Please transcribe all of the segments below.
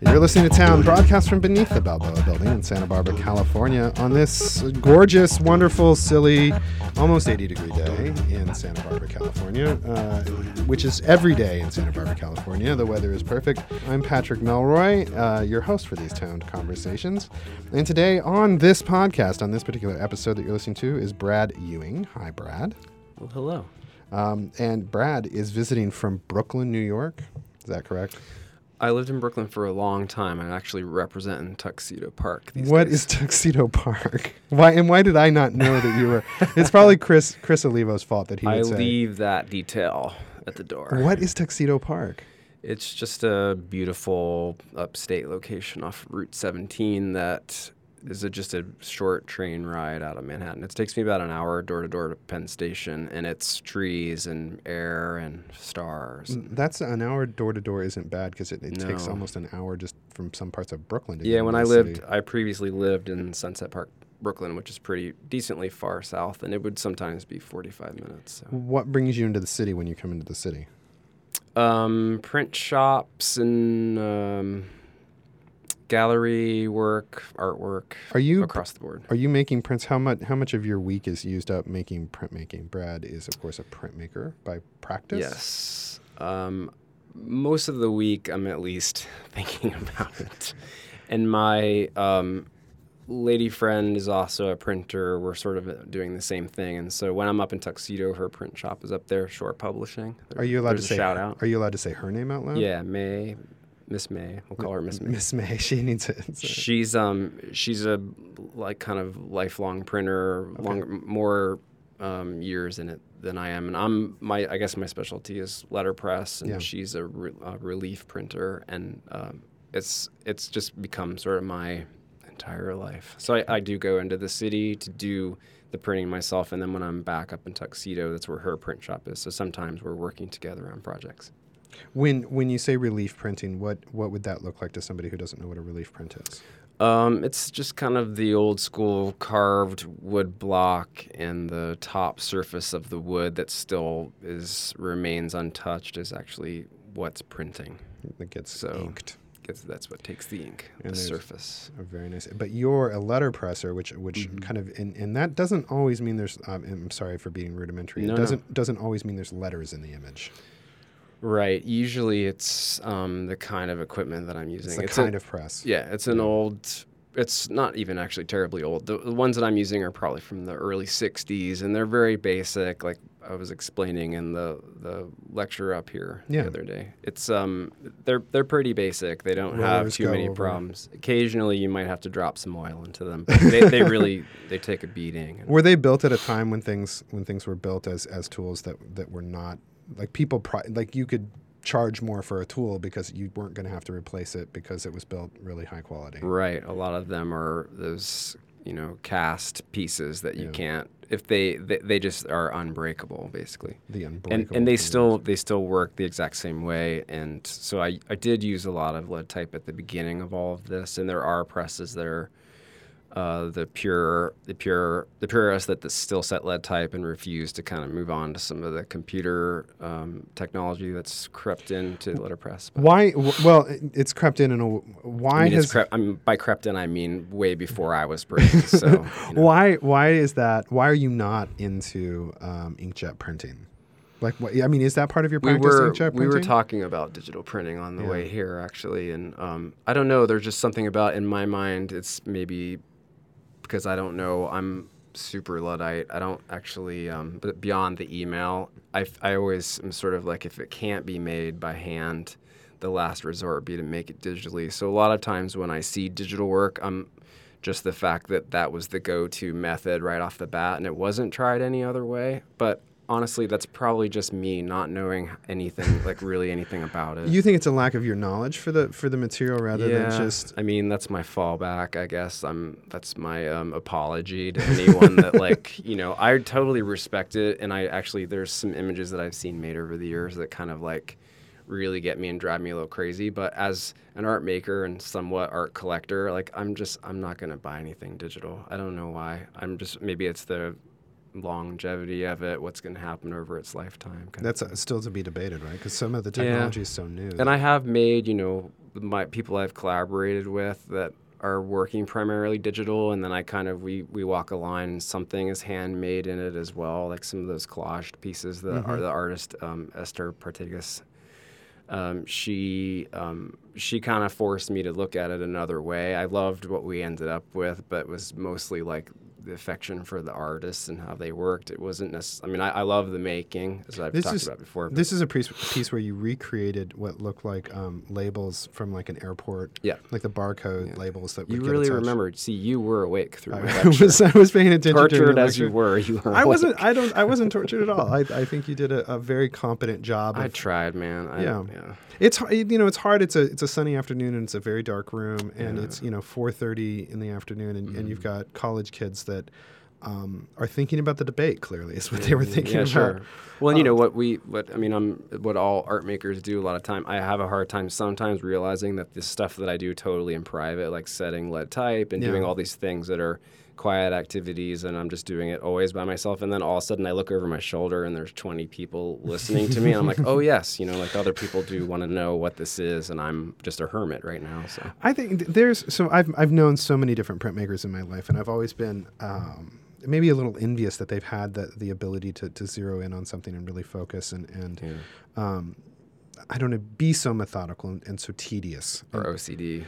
You're listening to Towned, broadcast from beneath the Balboa Building in Santa Barbara, California, on this gorgeous, wonderful, silly, almost 80 degree day in Santa Barbara, California, uh, which is every day in Santa Barbara, California. The weather is perfect. I'm Patrick Melroy, uh, your host for these Town Conversations. And today on this podcast, on this particular episode that you're listening to, is Brad Ewing. Hi, Brad. Well, hello. Um, and Brad is visiting from Brooklyn, New York. Is that correct? I lived in Brooklyn for a long time. I actually represent in Tuxedo Park. These What days. is Tuxedo Park? Why and why did I not know that you were? It's probably Chris Chris Olivo's fault that he I say. leave that detail at the door. What is Tuxedo Park? It's just a beautiful upstate location off Route 17 that is a, just a short train ride out of Manhattan. It takes me about an hour door to door to Penn Station, and it's trees and air and stars. That's an hour door to door isn't bad because it, it takes almost an hour just from some parts of Brooklyn to Yeah, when I lived, city. I previously lived in Sunset Park, Brooklyn, which is pretty decently far south, and it would sometimes be 45 minutes. So. What brings you into the city when you come into the city? Um, print shops and um, gallery work, artwork Are you across the board. are you making prints? How much how much of your week is used up making printmaking? Brad is of course a printmaker by practice. Yes. Um, most of the week, I'm at least thinking about it. And my um, lady friend is also a printer. We're sort of doing the same thing. And so when I'm up in Tuxedo, her print shop is up there, Shore Publishing. Are you allowed to say shout out? Are you allowed to say her name out loud? Yeah, May, Miss May. We'll call her Miss May. Miss May. She needs it. She's um she's a like kind of lifelong printer, long more um, years in it than I am, and I'm my I guess my specialty is letterpress, and Yeah. she's a, re- a relief printer, and um, it's it's just become sort of my entire life. So I, I do go into the city to do the printing myself, and then when I'm back up in Tuxedo, that's where her print shop is. So sometimes we're working together on projects. When when you say relief printing, what what would that look like to somebody who doesn't know what a relief print is? Um, it's just kind of the old school carved wood block and the top surface of the wood that still is remains untouched is actually what's printing. That gets So- inked. Gets, that's what takes the ink, And the surface. Very nice. But you're a letter presser, which which Mm-hmm. kind of and, and that doesn't always mean there's. Um, I'm sorry for being rudimentary. No, it doesn't doesn't always mean there's letters in the image. Right. Usually it's um, the kind of equipment that I'm using. It's the a- kind of press. Yeah, it's an old. It's not even actually terribly old. The, the ones that I'm using are probably from the early '60s, and they're very basic. Like I was explaining in the the lecture up here Yeah. the other day. It's um, they're they're pretty basic. They don't have too many problems. Occasionally, you might have to drop some oil into them, they, they really they take a beating. Were they built at a time when things when things were built as as tools that that were not like people pri- like you could charge more for a tool because you weren't going to have to replace it because it was built really high quality. Right. A lot of them are those, you know, cast pieces that you Yeah. can't if they, they they just are unbreakable basically. The unbreakable. and they tools. still they still work the exact same way and so I, I did use a lot of lead type at the beginning of all of this and there are presses that are uh, the pure the pure the purists that the still set lead type and refuse to kind of move on to some of the computer um, technology that's crept into letterpress. But- Why? Well, it's crept in, and why I mean, has crept, I mean, by crept in, I mean way before I was printing. So, you know. Why? Why is that? Why are you not into um, inkjet printing? Like, what? I mean, is that part of your practice? we were inkjet we were talking about digital printing on the Yeah. way here actually, and um, I don't know. There's just something about in my mind. It's maybe because I don't know. I'm super luddite. I don't actually. Um, but beyond the email, I I always am sort of like if it can't be made by hand, the last resort would be to make it digitally. So a lot of times when I see digital work, I'm just the fact that that was the go-to method right off the bat, and it wasn't tried any other way. But honestly, that's probably just me not knowing anything, like really anything about it. You think it's a lack of your knowledge for the for the material rather yeah, than just I mean, that's my fallback, I guess. I'm that's my um, apology to anyone that like, you know, I totally respect it, and I actually there's some images that I've seen made over the years that kind of like really get me and drive me a little crazy. But as an art maker and somewhat art collector, like I'm just I'm not gonna buy anything digital. I don't know why. I'm just maybe it's the longevity of it, what's going to happen over its lifetime. Kind That's uh, still to be debated, right? Because some of the Yeah. technology is so new. And I have made, you know, my people I've collaborated with that are working primarily digital, and then I kind of we we walk a line. Something is handmade in it as well, like some of those collaged pieces that are the artist um, Ester Partegàs. Um, she um, she kind of forced me to look at it another way. I loved what we ended up with, but it was mostly like the affection for the artists and how they worked. It wasn't necessarily. I mean, I, I love the making, as I've This talked is- about before. but- This is a piece, piece where you recreated what looked like um, labels from like an airport, Yeah. like the barcode labels that you really remembered. See, you were awake through I was, I was paying attention. tortured as you were, you were. I wasn't. I don't. I wasn't tortured at all. I, I think you did a, a very competent job. I tried, man. I, Yeah. yeah. it's you know it's hard. It's a it's a sunny afternoon and it's a very dark room and Yeah. Mm-hmm. it's you know 4:30 in the afternoon and, and you've got college kids that um, are thinking about the debate. Clearly, is what they were thinking yeah, about. sure. Well, and you know Um, what we, what I mean, I'm what all art makers do a lot of time. I have a hard time sometimes realizing that the stuff that I do totally in private, like setting lead type and doing all these things that are quiet activities, and I'm just doing it always by myself. And then all of a sudden, I look over my shoulder and there's 20 people listening to me, and I'm like, oh yes, you know, like other people do want to know what this is, and I'm just a hermit right now. So I think there's so I've I've known so many different printmakers in my life, and I've always been um, maybe a little envious that they've had the the ability to, to zero in on something and really focus and and yeah. um, I don't know be so methodical and, and so tedious. or OCD,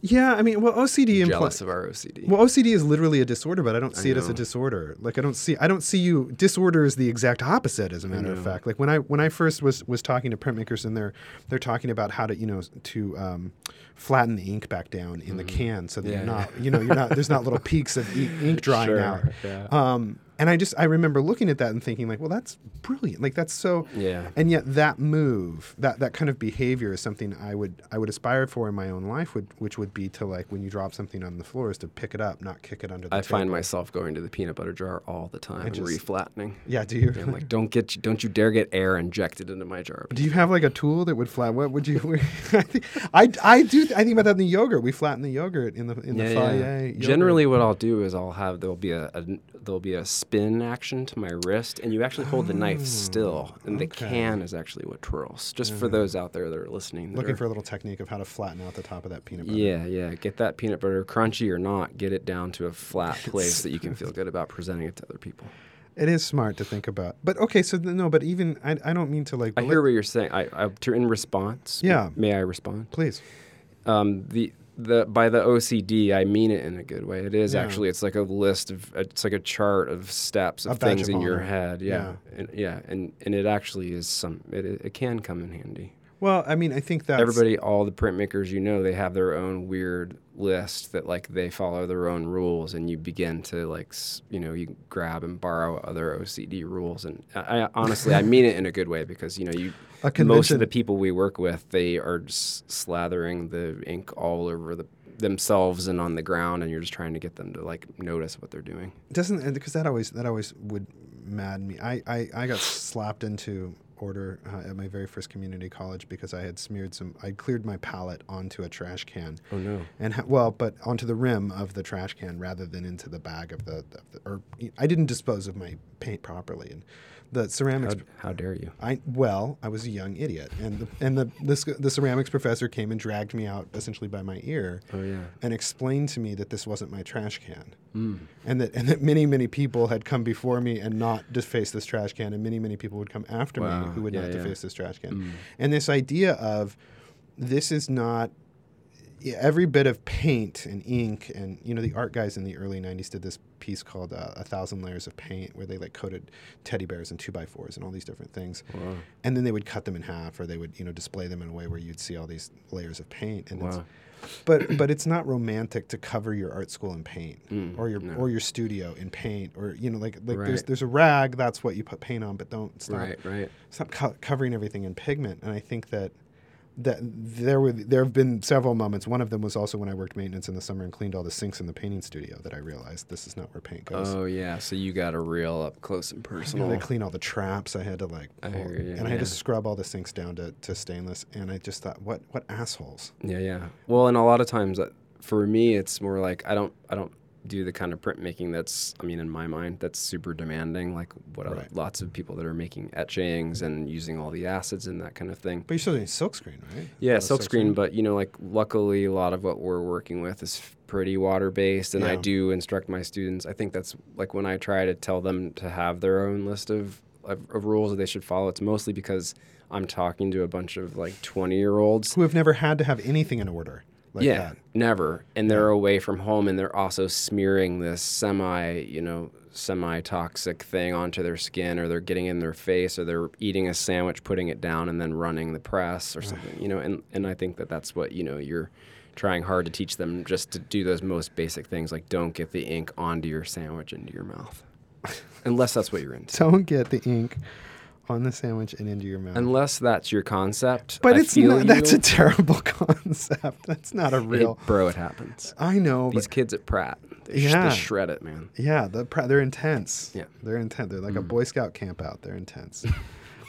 Yeah, I mean, well, OCD impli- jealous of our OCD. Well, OCD is literally a disorder, but I don't see it as a disorder. Like I don't see I don't see you disorder is the exact opposite as a matter of fact. Like when I when I first was was talking to printmakers and they're they're talking about how to, you know, to um, flatten the ink back down in the can so that Mm-hmm. Yeah, you're yeah. not, you know, you're not there's not little peaks of ink drying Sure, out. yeah. Um, and I just I remember looking at that and thinking like, well, that's brilliant. Like that's so Yeah. and yet that move, that that kind of behavior is something I would I would aspire for in my own life, would, which would be to like when you drop something on the floor is to pick it up, not kick it under the I table. find myself going to the peanut butter jar all the time and just- reflattening. Yeah, do you I'm like, don't get, don't you dare get air injected into my jar. do you have like a tool that would flatten? What would you? I, think, I I do I think about that in the yogurt. We flatten the yogurt in the in the foyer. yogurt. Generally, what I'll do is I'll have there'll be a, a there'll be a spin action to my wrist, and you actually hold the knife still, and the Oh, can is actually what twirls. Just for those out there that are listening, that looking are- for a little technique of how to flatten out the top of that peanut butter. Yeah, yeah. Get that peanut butter crunchy or not, get it down to a flat place that you can feel good about presenting it to other people. It is smart to think about. But okay, so th- no, but even I, I don't mean to like. I hear what you're saying. I, I to, in response. Yeah. May I respond? Please. um, the the by the OCD, I mean it in a good way. It is Yeah. actually. It's like a list of. It's like a chart of steps of things in your head. Yeah, and, yeah, and and it actually is some. It it, it can come in handy. Well, I mean, I think that Everybody, all the printmakers you know, they have their own weird list that like they follow their own rules, and you begin to like you know you grab and borrow other OCD rules. And I, I honestly, I mean it in a good way because you know you. A Most of the people we work with, they are just slathering the ink all over the themselves and on the ground, and you're just trying to get them to like notice what they're doing. doesn't because that always that always would madden me. I I, I got slapped into order uh, at my very first community college because I had smeared some. I cleared my palette onto a trash can. Oh no! And ha- well, but onto the rim of the trash can rather than into the bag of the, of the or I didn't dispose of my paint properly, and the ceramics. How, how dare you? I well, I was a young idiot, and the, and the this, the ceramics professor came and dragged me out essentially by my ear, Oh yeah. and explained to me that this wasn't my trash can, Mm. and that and that many many people had come before me and not defaced this trash can, and many many people would come after Wow. me who would Yeah, not yeah. deface this trash can, Mm. and this idea of this is not every bit of paint and ink and you know the art guys in the early 90s did this piece called uh, a thousand layers of paint where they like coated teddy bears and two by fours and all these different things Wow. and then they would cut them in half or they would you know display them in a way where you'd see all these layers of paint and it's, Wow. but but it's not romantic to cover your art school in paint Mm, or your no. or your studio in paint or you know like like there's there's a rag that's what you put paint on but don't stop Right. Right. stop co- covering everything in pigment and i think that that there were there have been several moments one of them was also when i worked maintenance in the summer and cleaned all the sinks in the painting studio that i realized this is not where paint goes Oh yeah. So you got a real up close and personal. I had to clean all the traps. I had to like, I hear you, and I had to scrub all the sinks down to, to stainless. And I just thought, what what assholes? Yeah, yeah. Well, and a lot of times, uh, for me, it's more like I don't, I don't do the kind of printmaking that's, I mean, in my mind, that's super demanding. Like what Right. lots of people that are making etchings and using all the acids and that kind of thing. But you're still doing silkscreen, right? Yeah, silkscreen, but you know, like luckily, a lot of what we're working with is pretty water based, and I do instruct my students. I think that's like when I try to tell them to have their own list of, of, of rules that they should follow. It's mostly because I'm talking to a bunch of like 20 year olds. who have never had to have anything in order like yeah, that. never, and they're away from home, and they're also smearing this semi, you know, semi toxic thing onto their skin, or they're getting in their face, or they're eating a sandwich, putting it down, and then running the press or something, you know. And and I think that that's what you know you're trying hard to teach them just to do those most basic things, like don't get the ink onto your sandwich into your mouth, unless that's what you're into. Don't get the ink on the sandwich and into your mouth. Unless that's your concept, but I it's not. That's you. a terrible concept. That's not a real. bro. It happens. I know, These kids at Pratt, they, sh- they shred it, man. yeah, the they're intense. Yeah. they're intense. They're Mm. like a Boy Scout camp out. They're intense.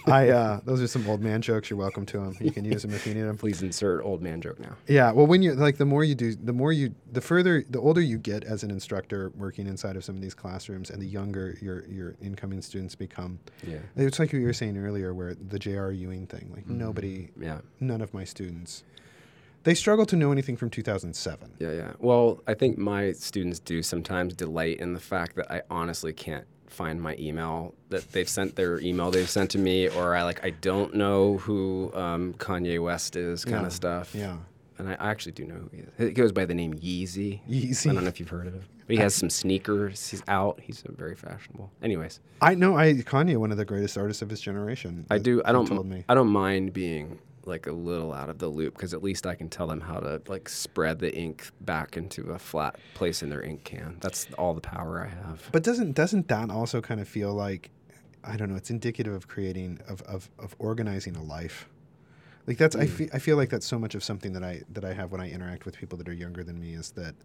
I uh, those are some old man jokes. You're welcome to them. You can use them if you need them. Please insert old man joke now. Yeah, well, when you like, the more you do, the more you, the further, the older you get as an instructor working inside of some of these classrooms, and the younger your your incoming students become. Yeah. It's like you were saying earlier, where the J.R. Ewing thing, like Mm-hmm. nobody, Yeah. none of my students, they struggle to know anything from 2007. Yeah, yeah. Well, I think my students do sometimes delight in the fact that I honestly can't find my email that they've sent their email they've sent to me, or I like I don't know who um, Kanye West is, kind Yeah, of stuff. Yeah, And I I actually do know who he is. He goes by the name Yeezy. Yeezy. I don't know if you've heard of him. But he has some sneakers. He's out. He's very fashionable. Anyways, I know. I Kanye, one of the greatest artists of his generation. I do. I don't. Told me. I don't mind being like a little out of the loop because at least I can tell them how to like spread the ink back into a flat place in their ink can. That's all the power I have. But doesn't doesn't that also kind of feel like I don't know, it's indicative of creating of of, of organizing a life. Like that's I mm. feel I feel like that's so much of something that I that I have when I interact with people that are younger than me is that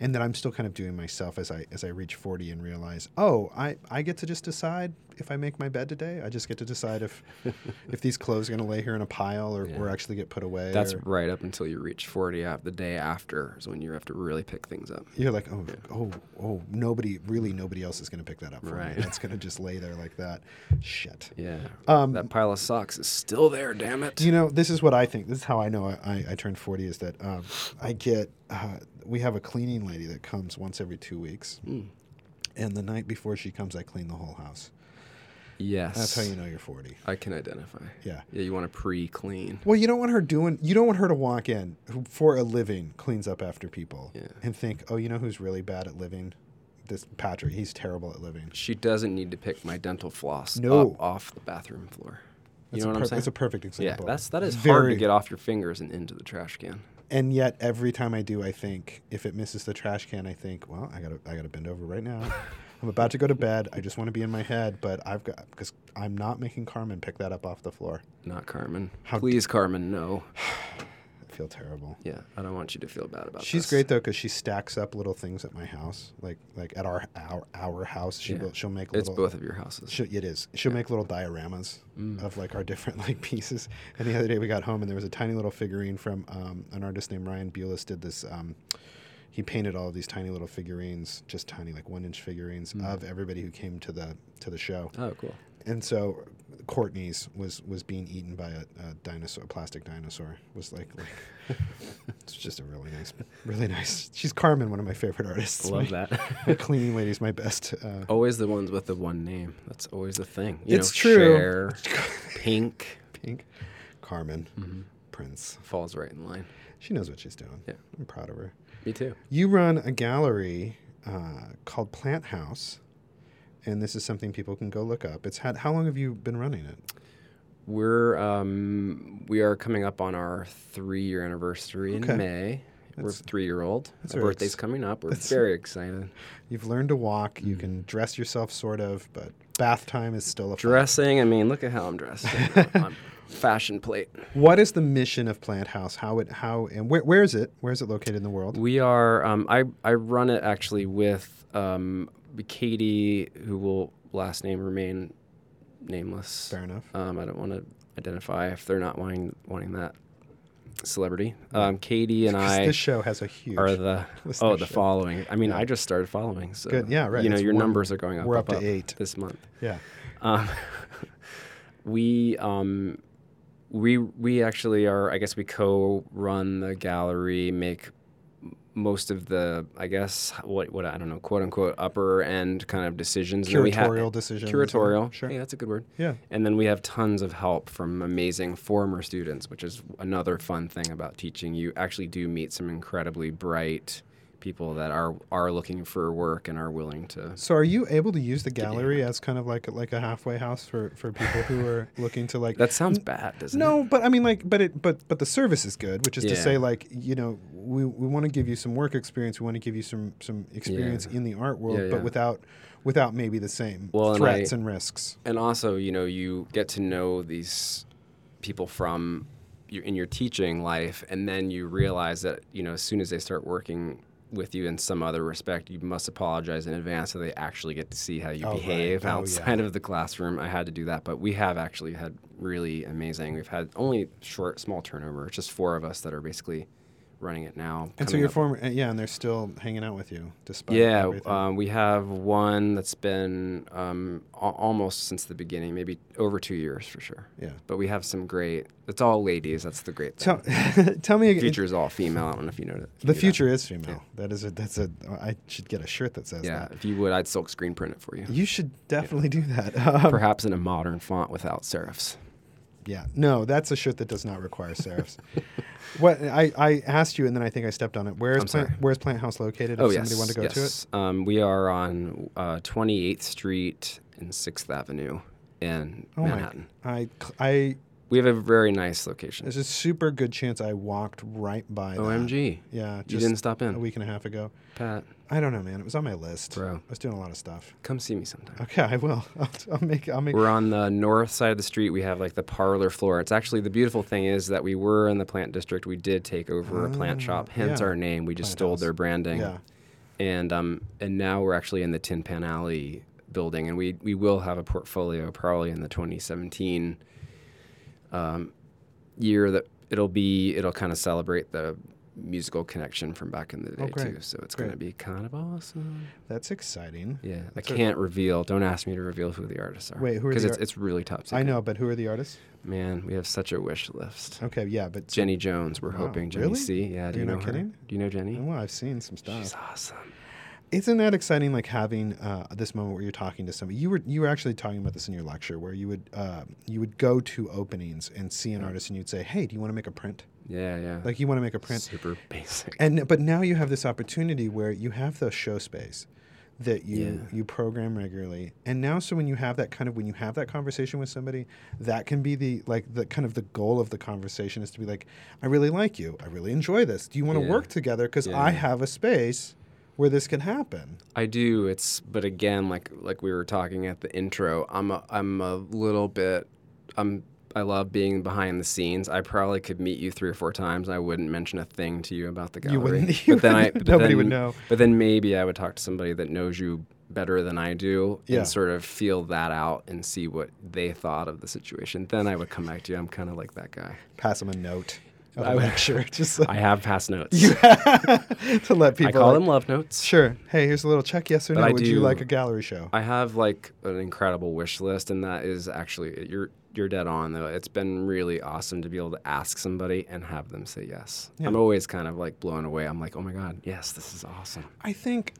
and that I'm still kind of doing myself as I as I reach 40 and realize, "Oh, I I get to just decide if I make my bed today. I just get to decide if if these clothes are going to lay here in a pile or, or actually get put away." That's or- right up until you reach 40. Af- the day after is when you have to really pick things up. You're like, oh, oh, oh, nobody, really, nobody else is going to pick that up for Right. me. It's going to just lay there like that. Shit. Yeah. Um, that pile of socks is still there. Damn it. You know, this is what I think. This is how I know I, I, I turned 40 is that um, I get, uh, we have a cleaning lady that comes once every two weeks. Mm. And the night before she comes, I clean the whole house. Yes. That's how you know you're 40. I can identify. Yeah. Yeah. You want to pre-clean. Well, you don't want her doing, you don't want her to walk in who for a living cleans up after people Yeah. and think, oh, you know who's really bad at living? This Patrick, he's terrible at living. She doesn't need to pick my dental floss No. up off the bathroom floor. You That's know what I'm saying? That's a perfect example. yeah, that's that is hard to get off your fingers and into the trash can. and yet every time I do, I think if it misses the trash can, I think, well, I gotta, I gotta bend over right now. I'm about to go to bed. I just want to be in my head, but I've got because I'm not making Carmen pick that up off the floor. Not Carmen. How Please, Carmen, no. I feel terrible. Yeah, I don't want you to feel bad about this. She's this. great though because she stacks up little things at my house, like like at our our, our house. She Yeah. will, she'll make Little, It's both of your houses. She, it is. She'll make little dioramas of like our different like pieces. And the other day we got home and there was a tiny little figurine from um, an artist named Ryan Bulis. Did this. Um, he painted all of these tiny little figurines, just tiny like one inch figurines of everybody who came to the to the show. oh, cool. And so Courtney's was was being eaten by a, a dinosaur, a plastic dinosaur. Was like, like it's just a really nice, really nice. She's Carmen, one of my favorite artists. Love My- that. Cleaning lady's my best. Uh, always the ones with the one name. That's always the thing. You It's know, true. Cher, Pink Pink, Carmen, Mm-hmm. Prince. falls right in line. She knows what she's doing. Yeah. I'm proud of her. Me too. You run a gallery uh, called Planthouse, and this is something people can go look up. It's had. How long have you been running it? We're um, we are coming up on our three year anniversary in Okay. May. We're three year old. that's right. birthday's coming up. We're that's- very excited. You've learned to walk. Mm. You can dress yourself, sort of, but bath time is still a. Dressing. I mean, look at how I'm dressed. I'm fashion plate. What is the mission of Planthouse? How it how and where, where is it? Where is it located in the world? We are. Um, I I run it actually with um, Katie, who will last name remain nameless. Fair enough. Um, I don't want to identify if they're not wanting wanting that. celebrity. Um, Katie and I this show has a huge. are the oh the following. I mean, Yeah. I just started following, so Good, yeah, right, You know, it's your one- numbers are going up. we're up, up to eight. this month. yeah. Um, we um, we we actually are. I guess we co-run the gallery, make most of the. I guess what what I don't know, quote unquote, upper end kind of decisions. We ha- Curatorial decisions. Curatorial. Sure. Hey, that's a good word. Yeah. And then we have tons of help from amazing former students, which is another fun thing about teaching. You actually do meet some incredibly bright people that are are looking for work and are willing to. So, are you able to use the gallery as kind of like a, like a halfway house for, for people who are looking to like? That sounds bad, doesn't it? no, but I mean, like, but it, but, but the service is good, which is to say, like, you know, we, we want to give you some work experience, we want to give you some some experience Yeah. in the art world, Yeah, but without without maybe the same Well, and threats I- and risks. and also you know you get to know these people from in your teaching life and then you realize that you know as soon as they start working with you in some other respect you must apologize in advance so they actually get to see how you Oh, right. behave Oh, yeah. outside of the classroom i had to do that but we have actually had really amazing we've had only short small turnover it's just four of us that are basically running it now And so your former, uh, yeah, and they're still hanging out with you despite yeah, everything. um, we have one that's been um, al- almost since the beginning, maybe over two years for sure. yeah. But we have some great. It's all ladies. That's the great thing. Tell, tell me the again. future is all female. I don't know if you know that. The future is female. That is a. That's a. I should get a shirt that says Yeah, that. if you would, I'd silk screen print it for you. You should definitely do that. Um, Perhaps in a modern font without serifs. Yeah, no, that's a shirt that does not require serifs. what I, I asked you, and then I think I stepped on it. Where's Plant. Where's Planthouse located? If oh somebody yes, wanted to go to it. yes. Um, we are on uh, 28th Street and 6th Avenue in Oh Manhattan. my! I I We have a very nice location. there's a super good chance I walked right by. that. OMG, Yeah, you didn't stop in a week and a half ago. Pat. I don't know, man. It was on my list. Bro. I was doing a lot of stuff. Come see me sometime. Okay, I will. I'll, I'll make. I'll make. We're on the north side of the street. We have like the parlor floor. It's actually the beautiful thing is that we were in the plant district. We did take over a plant Ah, shop, hence yeah. our name. We just Plant stole House. their branding. Yeah. And um and now we're actually in the Tin Pan Alley building, and we we will have a portfolio probably in the 2017 um, year that it'll be it'll kind of celebrate the musical connection from back in the day Oh, too. So it's going to be kind of awesome. That's exciting. Yeah, That's I can't reveal. Don't ask me to reveal who the artists are. Wait, who are Because the it's, ar- it's really top secret. I know, but who are the artists? Man, we have such a wish list. Okay, yeah, but Jenny Jones, we're Wow, hoping. Jenny really? C. Yeah, do You're you know her? kidding? Do you know Jenny? well, I've seen some stuff. She's awesome. Isn't that exciting? Like having uh, this moment where you're talking to somebody. You were you were actually talking about this in your lecture, where you would uh, you would go to openings and see an artist, and you'd say, "Hey, do you want to make a print? Yeah, yeah. Like you want to make a print?" Super basic. And but now you have this opportunity where you have the show space that you Yeah. you program regularly, and now so when you have that kind of when you have that conversation with somebody, that can be the like the kind of the goal of the conversation is to be like, "I really like you. I really enjoy this. Do you want to Yeah. work together? Because Yeah. I have a space." Where this can happen. I do. It's but again, like like we were talking at the intro, I'm a, I'm a little bit. I'm I love being behind the scenes. I probably could meet you three or four times. I wouldn't mention a thing to you about the gallery. You wouldn't- you but then I but nobody would know. But then maybe I would talk to somebody that knows you better than I do Yeah. and sort of feel that out and see what they thought of the situation. Then I would come back to you. I'm kind of like that guy. pass them a note of I a lecture, just like, I have past notes. to let people. I call like, them love notes. Sure. Hey, here's a little check. Yes or But no? I Would you like a gallery show? I have like an incredible wish list, and that is actually you're you're dead on though. It's been really awesome to be able to ask somebody and have them say yes. Yeah. I'm always kind of like blown away. I'm like, oh my god, yes, this is awesome. I think,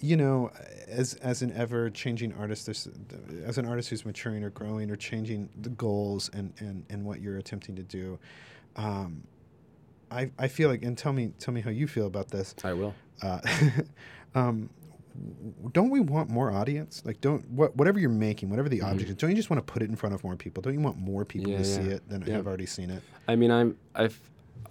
you know, as as an ever changing artist, as an artist who's maturing or growing or changing the goals and and and what you're attempting to do. Um, I, I feel like, and tell me tell me how you feel about this. I will. uh, um, don't we want more audience? Like, don't what whatever you're making, whatever the object is, don't you just want to put it in front of more people? Don't you want more people Mm-hmm. Yeah, to see it than Yeah. have already seen it? I mean, I'm I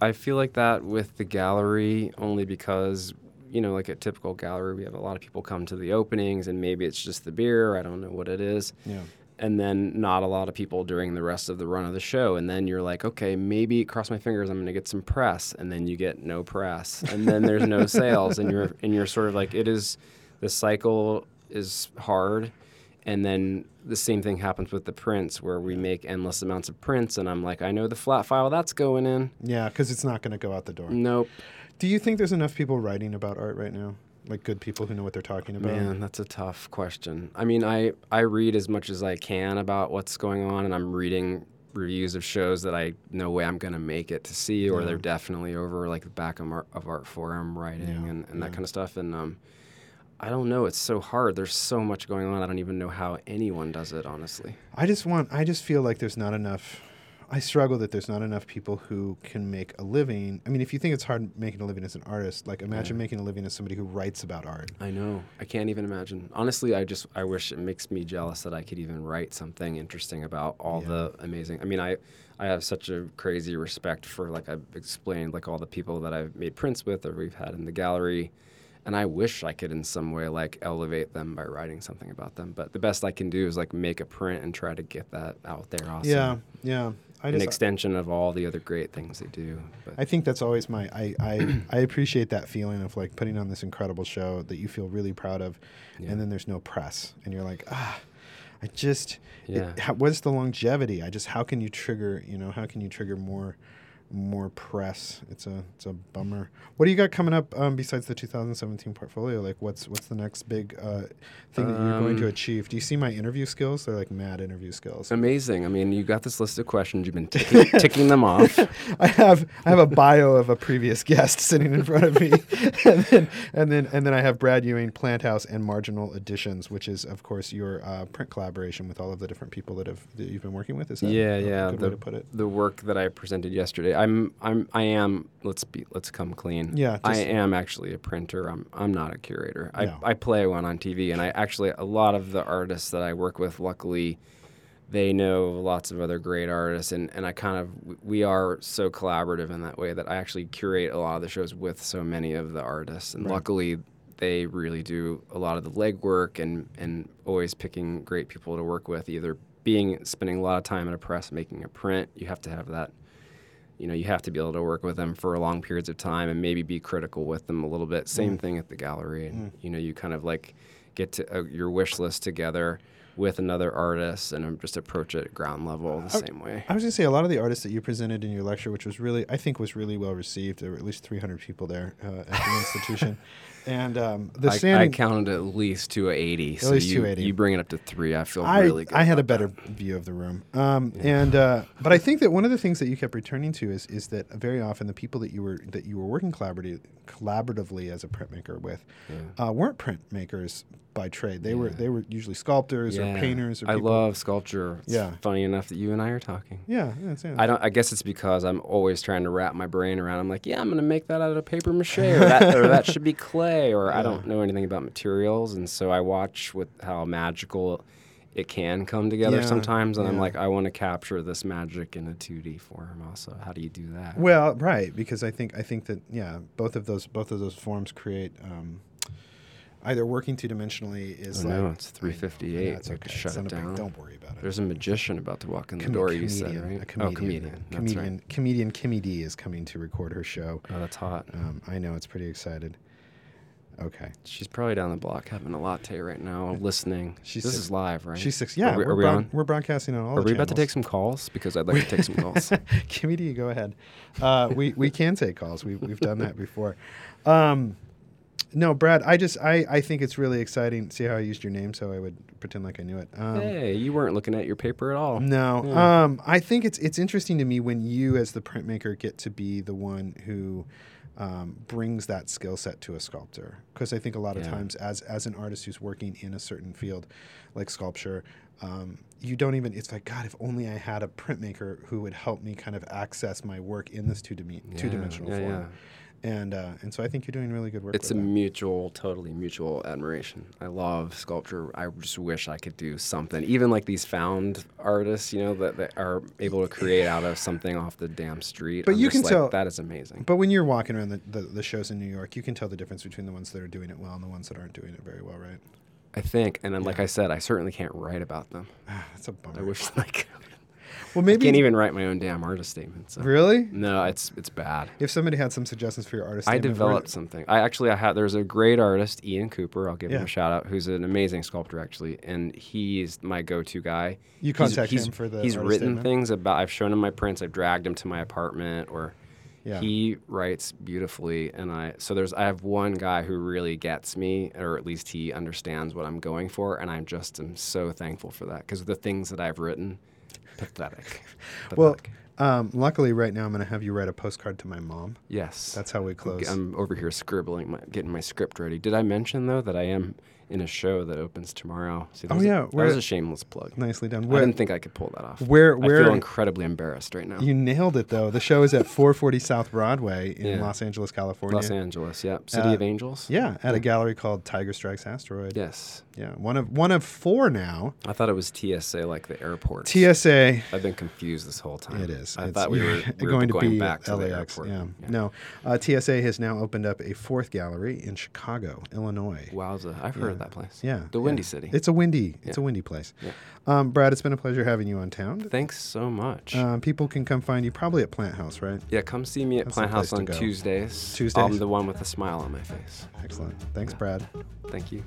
I feel like that with the gallery only because you know, like a typical gallery, we have a lot of people come to the openings, and maybe it's just the beer. I don't know what it is. Yeah. And then not a lot of people during the rest of the run of the show. And then you're like okay maybe cross my fingers i'm going to get some press. And then you get no press. And then there's no sales. And you're and you're sort of like it is the cycle is hard. And then the same thing happens with the prints where we make endless amounts of prints. And i'm like i know the flat file that's going in. Yeah, because it's not going to go out the door. nope. Do you think there's enough people writing about art right now? Like good people who know what they're talking about? Man, that's a tough question. I mean, I I read as much as I can about what's going on, and I'm reading reviews of shows that I no way I'm gonna make it to see, or Yeah. they're definitely over like the back of Art, of Artforum writing Yeah, and, and that kind of stuff. And um, I don't know. It's so hard. There's so much going on. I don't even know how anyone does it. Honestly. I just want. I just feel like there's not enough. I struggle that there's not enough people who can make a living. I mean, if you think it's hard making a living as an artist, like imagine Yeah. making a living as somebody who writes about art. I know. I can't even imagine. Honestly, I just I wish it makes me jealous that I could even write something interesting about all Yeah. the amazing. I mean, I I have such a crazy respect for like I've explained like all the people that I've made prints with or we've had in the gallery. And I wish I could in some way like elevate them by writing something about them. But the best I can do is like make a print and try to get that out there also. Yeah, yeah. An just. extension of all the other great things they do. But I think that's always my. I, I I appreciate that feeling of like putting on this incredible show that you feel really proud of, Yeah. and then there's no press, and you're like, ah, I just. it- Yeah. how, what's the longevity? I just. How can you trigger? You know, how can you trigger more, more press? It's a it's a bummer. What do you got coming up um, besides the 2017 portfolio? Like, what's what's the next big uh, thing that you're going to Um, achieve? Do you see my interview skills? They're like mad interview skills. amazing. I mean, you got this list of questions. You've been ticking, ticking them off. I have I have a bio of a previous guest sitting in front of me, and then and then and then I have Brad Ewing, Planthouse, and Marginal Editions, which is of course your uh, print collaboration with all of the different people that have that you've been working with. Is that yeah, a yeah. good the, way to put it? the work that I presented yesterday. I'm, I'm, I am. Let's be. Let's come clean. Yeah, I am actually a printer. I'm, I'm not a curator. I, No. I play one on TV, and I actually a lot of the artists that I work with, luckily, they know lots of other great artists, and, and I kind of we are so collaborative in that way that I actually curate a lot of the shows with so many of the artists, and Right. luckily they really do a lot of the legwork and and always picking great people to work with, either being spending a lot of time in a press making a print. You have to have that you know you have to be able to work with them for long periods of time and maybe be critical with them a little bit. Same thing at the gallery. And you know you kind of like get to uh, your wish list together with another artist and um, just approach it at ground level the same way. I was gonna say a lot of the artists that you presented in your lecture, which was really I think was really well received. There were at least 300 people there uh, at the institution, and um, the I, I counted at least to a 80 so least you, 280. you bring it up to three i feel I, really good I had a better that. view of the room. Um, and uh, but I think that one of the things that you kept returning to is is that very often the people that you were that you were working collaboratively collaboratively as a printmaker with uh, weren't printmakers by trade. They were they were usually sculptors or painters or i love sculpture it's Yeah. funny enough that you and i are talking yeah, yeah, it's- yeah. I don't. I guess it's because I'm always trying to wrap my brain around. I'm like, yeah, I'm gonna make that out of paper mache, or that, or that should be clay, or I don't know anything about materials, and so I watch with how magical it can come together Yeah, sometimes, and I'm like, I want to capture this magic in a 2D form. Also, how do you do that? Well, right, because I think I think that yeah, both of those both of those forms create um, either working two dimensionally is Oh, like no, it's 358. I know, it's We okay. shut it a big- down. Don't worry about it. There's a magician about to walk in the Com- door. You said right? a comedian, oh, comedian. Comedian, right. comedian Kimmy D is coming to record her show. Oh, that's hot. Um, I know it's pretty excited. Okay, She's probably down the block having a latte right now, listening. She's this six- is live, right? she's six. Yeah, Are we, we're, are we broad- on? we're broadcasting on all. Are the we about to take some calls? Because I'd like to take some calls. Kimmy D, go ahead. Uh, we we can take calls. We we've done that before. Um, no, Brad. I just I I think it's really exciting. See how I used your name, so I would pretend like I knew it. Um, hey, you weren't looking at your paper at all. No, Yeah. um, I think it's it's interesting to me when you, as the printmaker, get to be the one who um, brings that skill set to a sculptor. Because I think a lot of Yeah. times, as as an artist who's working in a certain field, like sculpture, um, you don't even. It's like God, if only I had a printmaker who would help me kind of access my work in this two dim- two dimensional yeah, form. Yeah. And uh, and so I think you're doing really good work. It's a that. mutual, totally mutual admiration. I love sculpture. I just wish I could do something. Even like these found artists, you know, that, that are able to create out of something off the damn street. But I'm you can like, tell- that is amazing. But when you're walking around the, the, the shows in New York, you can tell the difference between the ones that are doing it well and the ones that aren't doing it very well, right? I think, and then like I said, I certainly can't write about them. That's a bummer. I wish like Well, maybe I can't even write my own damn artist statement. So. really. No, it's it's bad. If somebody had some suggestions for your artist, I developed something. I actually I had there's a great artist Ian Cooper. I'll give him a shout out. Who's an amazing sculptor actually, and he's my go-to guy. You He's- contact he's, him for the He's written statement? things about. I've shown him my prints. I've dragged him to my apartment, or Yeah. he writes beautifully. And I so there's I have one guy who really gets me, or at least he understands what I'm going for, and I'm just am so thankful for that because the things that I've written, pathetic. Well, um, luckily, right now I'm going to have you write a postcard to my mom. yes, That's how we close. I'm over here scribbling, my, getting my script ready. Did I mention though that I am in a show that opens tomorrow? See, that Oh, was a- yeah, that where- was a shameless plug. Nicely done. I Where, didn't think I could pull that off. where, where I feel incredibly embarrassed right now. you nailed it though. The show is at 440 South Broadway in Yeah. Los Angeles, California. Los Angeles, yep. City Uh, of Angels. Yeah, at a gallery called Tiger Strikes Asteroid. Yes, Yeah, one of one of four now. I thought it was TSA, like the airport. TSA. I've been confused this whole time. It is. I It's- thought we were, we were going to going be back to the LAX. airport. Yeah. No, uh, TSA has now opened up a fourth gallery in Chicago, Illinois. Wowza! I've heard that place. Yeah, the yeah. Windy City. It's a windy. It's Yeah. a windy place. Yeah. Um, Brad, it's been a pleasure having you on Towned. Thanks so much. Um, people can come find you probably at Planthouse, right? yeah, come see me at that's Planthouse on. Tuesdays. Tuesdays. I'm the one with a smile on my face. Excellent. Thanks, Brad. Thank you.